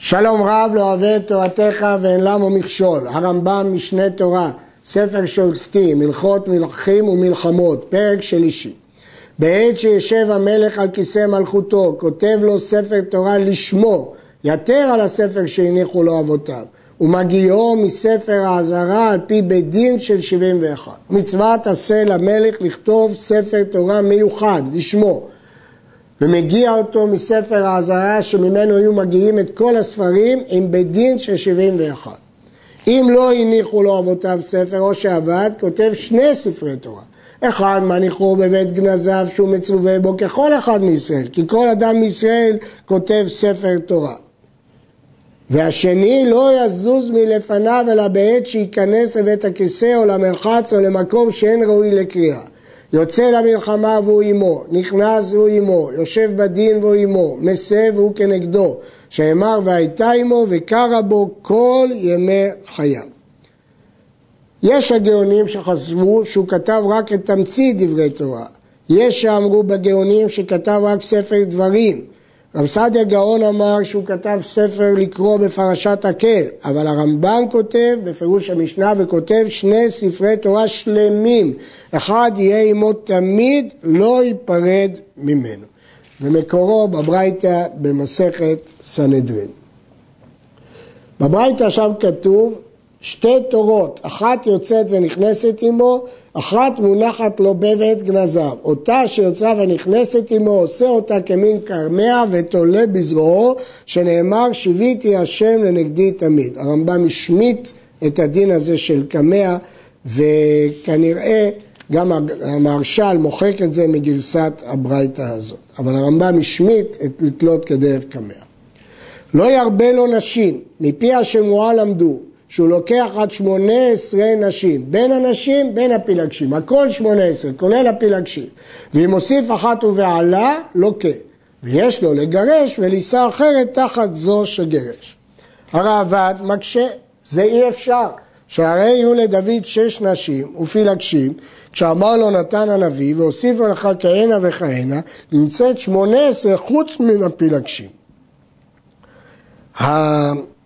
שלום רב לא אוהב את תורתך ואין למו מכשול. הרמב"ם משנה תורה, ספר שופטים, הלכות מלכים ומלחמות, פרק שלישי. בעת שישב המלך על כיסא מלכותו, כותב לו ספר תורה לשמו, יתר על הספר שהניחו לו אבותיו, ומגיעו מספר האזהרה על פי בית דין של 71. מצוות עשה למלך לכתוב ספר תורה מיוחד לשמו. ומגיע אותו מספר האזהרה שממנו היו מגיעים את כל הספרים עם בית דין של 71. אם לא הניחו לו אבותיו ספר או שעבד, כותב שני ספרי תורה. אחד מניחו בבית גנזיו שהוא מצווה בו ככל אחד מישראל, כי כל אדם מישראל כותב ספר תורה. והשני לא יזוז מלפניו אלא בעת שייכנס לבית הכיסא או למרחץ או למקום שאין ראוי לקריאה. יוצא למלחמה והוא עמו, נכנס והוא עמו, יושב בדין והוא עמו, מסב והוא כנגדו, שאמר והייתה עמו וקרא בו כל ימי חייו. יש הגאונים שחשבו שהוא כתב רק את תמצית דברי תורה. יש שאמרו בגאונים שכתב רק ספר דברים. רב סעדיה גאון אמר שהוא כתב ספר לקרוא בפרשת הקל, אבל הרמב"ם כותב בפירוש המשנה וכותב שני ספרי תורה שלמים, אחד יהיה עמו תמיד, לא ייפרד ממנו. ומקורו בברייתא במסכת סנהדרין. בברייתא שם כתוב שתי תורות, אחת יוצאת ונכנסת עמו, אחת מונחת לו בבית גנזיו. אותה שיוצאה ונכנסת עמו עושה אותה כמין קרמיה ותולה בזרועו, שנאמר שיוויתי השם לנגדי תמיד. הרמב"ם השמיט את הדין הזה של קמע, וכנראה גם המהרש"ל מוחק את זה מגרסת הברייתא הזאת. אבל הרמב"ם השמיט את לתלות כדרך קמע. לא ירבה לו נשים, מפי השמועה למדו, שהוא לוקח עד שמונה עשרה נשים, בין הנשים, בין הפילגשים, הכל שמונה עשרה, כולל הפילגשים. ואם הוסיף אחת ובעלה, לוקה. ויש לו לגרש ולישא אחרת תחת זו שגרש. הראב"ד מקשה, זה אי אפשר. שהרי יהיו לדוד שש נשים ופילגשים, כשאמר לו נתן הנביא, והוסיפו לך כהנה וכהנה, נמצאת שמונה עשרה חוץ מן הפילגשים.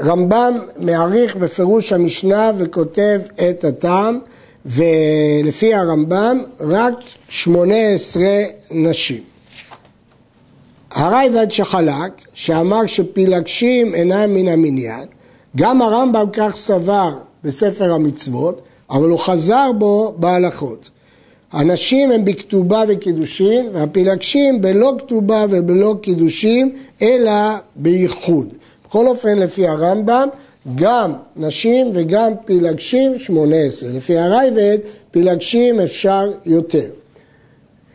רמב"ם מעריך בפירוש המשנה וכותב את הטעם, ולפי הרמב"ם רק שמונה עשרה נשים. הרייבד שחלק, שאמר שפילגשים אינם מן המניין, גם הרמב"ם כך סבר בספר המצוות, אבל הוא חזר בו בהלכות. הנשים הם בכתובה וקידושין, והפילגשים בלא כתובה ובלא קידושין, אלא בייחוד. בכל אופן, לפי הרמב"ם, גם נשים וגם פילגשים 18. לפי הרייבד, פילגשים אפשר יותר.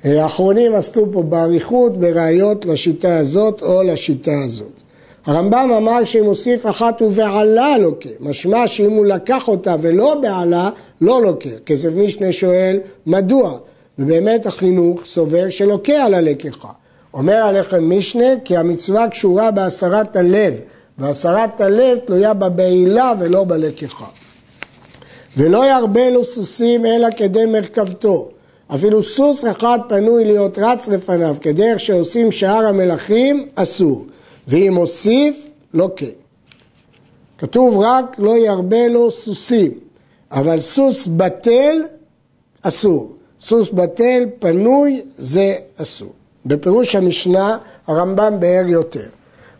האחרונים עסקו פה באריכות, בראיות לשיטה הזאת או לשיטה הזאת. הרמב"ם אמר שאם הוסיף אחת ובעלה לוקה, משמע שאם הוא לקח אותה ולא בעלה, לא לוקה. כסף משנה שואל, מדוע? ובאמת החינוך סובר שלוקה על הלקחה. אומר עליכם משנה כי המצווה קשורה בהסרת הלב, והסרת הלב תלויה בבעילה ולא בלקיחה. ולא ירבה לו סוסים אלא כדי מרכבתו. אפילו סוס אחד פנוי להיות רץ לפניו, כדרך שעושים שאר המלכים, אסור. ואם הוסיף, לא כן. כתוב רק לא ירבה לו סוסים, אבל סוס בטל, אסור. סוס בטל, פנוי, זה אסור. בפירוש המשנה, הרמב"ם באר יותר.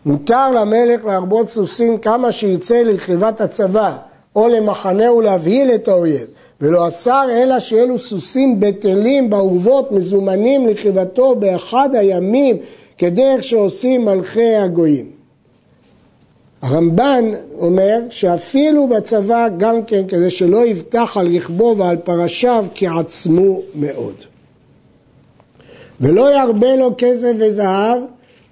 מותר למלך להרבות סוסים כמה שיצא לרכיבת הצבא, או למחנהו להבהיל את האויב, ולא אסר אלא שאלו סוסים בטלים באורבות מזומנים לרכיבתו באחד הימים כדרך שעושים מלכי הגויים. הרמב"ן אומר שאפילו בצבא גם כן כדי שלא יבטח על רכבו ועל פרשיו כי עצמו מאוד. ולא ירבה לו כסף וזהב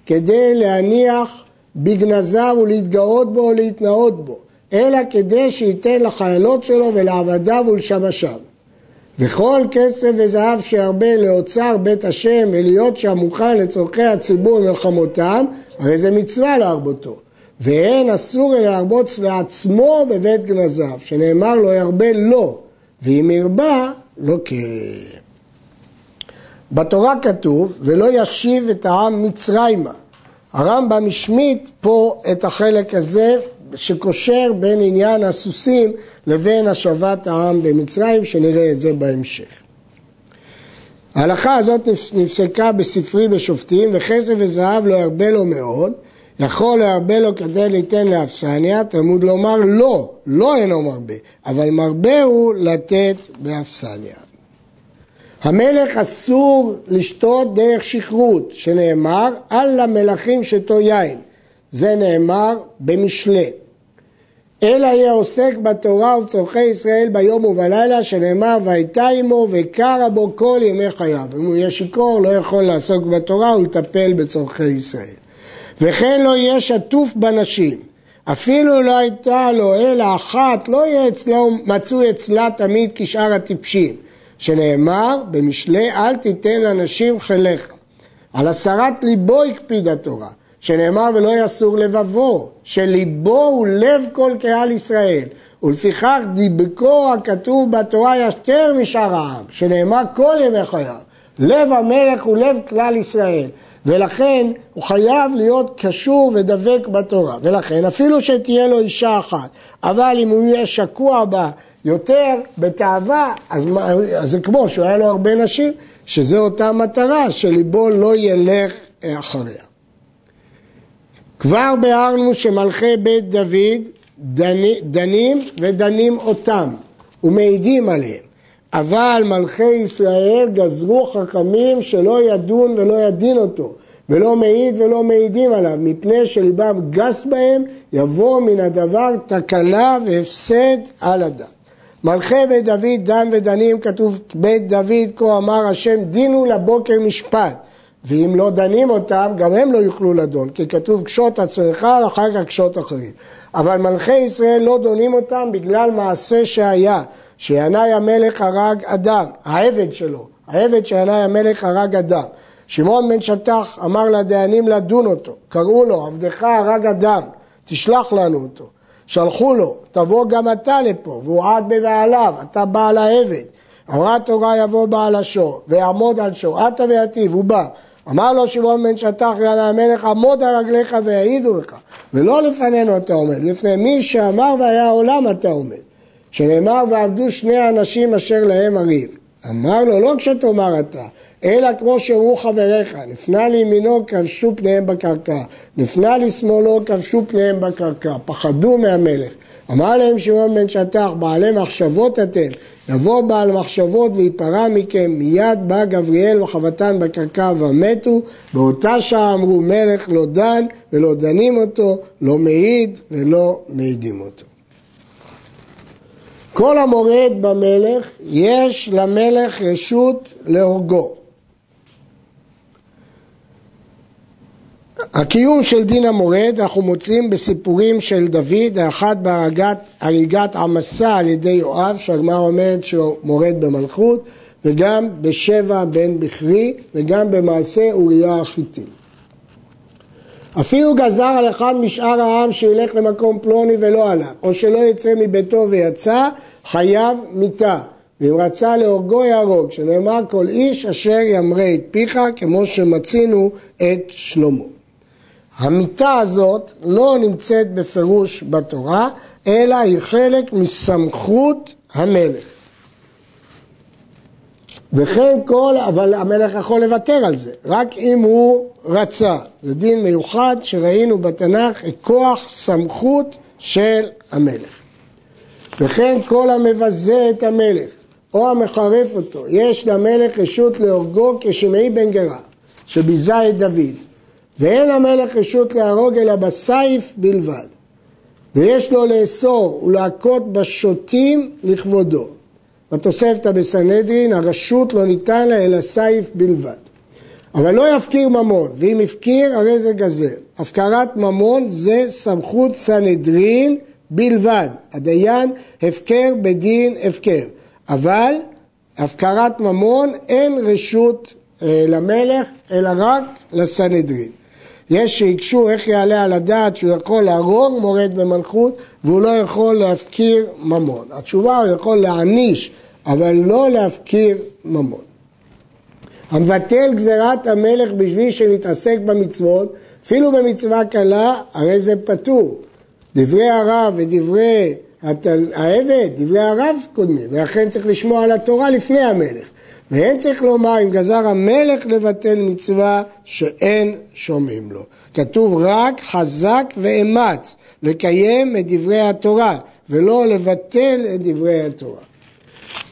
כדי להניח בגנזיו ולהתגאות בו ולהתנאות בו, אלא כדי שייתן לחיילות שלו ולעבדיו ולשמשיו. וכל כסף וזהב שירבה לאוצר בית השם ולהיות שם מוכן לצורכי הציבור ומלחמותם, הרי זה מצווה להרבותו. ואין אסור אלא להרבוץ לעצמו בבית גנזיו, שנאמר לא ירבה לו, ואם ירבה, לא כן. בתורה כתוב, ולא ישיב את העם מצרימה, הרמב"ם השמיט פה את החלק הזה שקושר בין עניין הסוסים לבין השבת העם במצרים, שנראה את זה בהמשך. ההלכה הזאת נפסקה בספרי בשופטים, וכסף וזהב לא ירבה לו מאוד, יכול להרבה לו כדי ליתן לאפסניה, תלמוד לומר לא, לא אינו מרבה, אבל מרבה הוא לתת באפסניה. המלך אסור לשתות דרך שכרות, שנאמר על המלכים שתו יין. זה נאמר במשלי. אלא יהיה עוסק בתורה ובצורכי ישראל ביום ובלילה, שנאמר והייתה עמו וקרא בו כל ימי חייו. אם הוא יהיה שיכור לא יכול לעסוק בתורה ולטפל בצורכי ישראל. וכן לא יהיה שטוף בנשים. אפילו לא הייתה לו אלא אחת, לא יהיה אצלו, מצוי אצלה תמיד כשאר הטיפשים. שנאמר במשלי אל תיתן לנשים חיליך. על הסרת ליבו הקפיד התורה, שנאמר ולא יסור לבבו, שליבו הוא לב כל קהל ישראל, ולפיכך דיבקו הכתוב בתורה יותר משאר העם, שנאמר כל ימי חייו. לב המלך הוא לב כלל ישראל, ולכן הוא חייב להיות קשור ודבק בתורה, ולכן אפילו שתהיה לו אישה אחת, אבל אם הוא יהיה שקוע בה יותר בתאווה, אז, אז זה כמו שהוא היה לו הרבה נשים, שזו אותה מטרה, שליבו לא ילך אחריה. כבר ביארנו שמלכי בית דוד דנים ודנים אותם ומעידים עליהם, אבל מלכי ישראל גזרו חכמים שלא ידון ולא ידין אותו, ולא מעיד ולא מעידים עליו, מפני שליבם גס בהם, יבוא מן הדבר תקלה והפסד על הדת. מלכי בית דוד דן ודנים, כתוב בית דוד כה אמר השם דינו לבוקר משפט ואם לא דנים אותם גם הם לא יוכלו לדון כי כתוב קשות עצמך ואחר כך קשות אחרים אבל מלכי ישראל לא דונים אותם בגלל מעשה שהיה שינאי המלך הרג אדם, העבד שלו, העבד שינאי המלך הרג אדם שמעון בן שטח אמר לדיינים לדון אותו, קראו לו עבדך הרג אדם, תשלח לנו אותו שלחו לו, תבוא גם אתה לפה, והוא עד בבעליו, אתה בעל העבד. אמרה תורה יבוא בעל השור, ויעמוד על שור, אתה ויתיב, הוא בא. אמר לו שמעון בן שטח יעלה המלך, עמוד על רגליך ויעידו לך. ולא לפנינו אתה עומד, לפני מי שאמר והיה העולם אתה עומד. שנאמר ועבדו שני אנשים אשר להם הריב. אמר לו, לא כשתאמר אתה, אלא כמו שאמרו חבריך, נפנה לימינו כבשו פניהם בקרקע, נפנה לשמאלו כבשו פניהם בקרקע, פחדו מהמלך. אמר להם שמעון בן שטח, בעלי מחשבות אתם, יבוא בעל מחשבות וייפרע מכם, מיד בא גבריאל וחבטן בקרקע ומתו, באותה שעה אמרו מלך לא דן ולא דנים אותו, לא מעיד ולא מעידים אותו. כל המורד במלך, יש למלך רשות להורגו. הקיום של דין המורד אנחנו מוצאים בסיפורים של דוד, האחד בהריגת עמסה על ידי יואב, שהגמרא אומרת שהוא מורד במלכות, וגם בשבע בן בכרי, וגם במעשה אוריה החיטי. אפילו גזר על אחד משאר העם שילך למקום פלוני ולא עלה, או שלא יצא מביתו ויצא, חייב מיתה. ואם רצה להורגו יהרוג, שנאמר כל איש אשר ימרה את פיך, כמו שמצינו את שלמה. המיתה הזאת לא נמצאת בפירוש בתורה, אלא היא חלק מסמכות המלך. וכן כל, אבל המלך יכול לוותר על זה, רק אם הוא רצה. זה דין מיוחד שראינו בתנ"ך, כוח סמכות של המלך. וכן כל המבזה את המלך, או המחרף אותו, יש למלך רשות להורגו כשמעי בן גרה, שביזה את דוד. ואין המלך רשות להרוג אלא בסייף בלבד. ויש לו לאסור ולהכות בשוטים לכבודו. בתוספתא בסנהדרין הרשות לא ניתן לה אלא סייף בלבד. אבל לא יפקיר ממון, ואם הפקיר הרי זה גזל. הפקרת ממון זה סמכות סנהדרין בלבד. הדיין הפקר בדין הפקר. אבל הפקרת ממון אין רשות אה, למלך אלא רק לסנהדרין. יש שהקשו איך יעלה על הדעת שהוא יכול להרוג מורד במלכות והוא לא יכול להפקיר ממון. התשובה הוא יכול להעניש אבל לא להפקיר ממון. המבטל גזירת המלך בשביל שנתעסק במצוות אפילו במצווה קלה, הרי זה פטור. דברי הרב ודברי העבד, דברי הרב קודמים, ולכן צריך לשמוע על התורה לפני המלך. ואין צריך לומר אם גזר המלך לבטל מצווה שאין שומעים לו. כתוב רק חזק ואמץ לקיים את דברי התורה ולא לבטל את דברי התורה.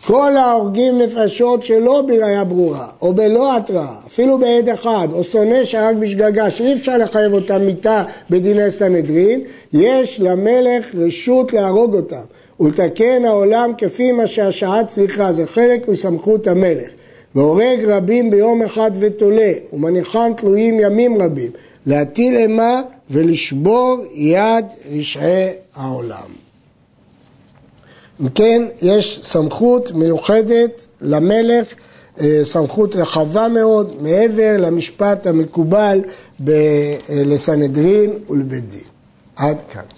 כל ההורגים נפשות שלא בראייה ברורה, או בלא התראה, אפילו בעד אחד, או שונא שרק בשגגה, שאי אפשר לחייב אותם מיתה בדיני סנהדרין, יש למלך רשות להרוג אותם, ולתקן העולם כפי מה שהשעה צריכה, זה חלק מסמכות המלך. והורג רבים ביום אחד ותולה, ומניחן תלויים ימים רבים, להטיל אימה ולשבור יד רשעי העולם. אם כן, יש סמכות מיוחדת למלך, אה, סמכות רחבה מאוד, מעבר למשפט המקובל לסנהדרין ולבית דין. עד כאן.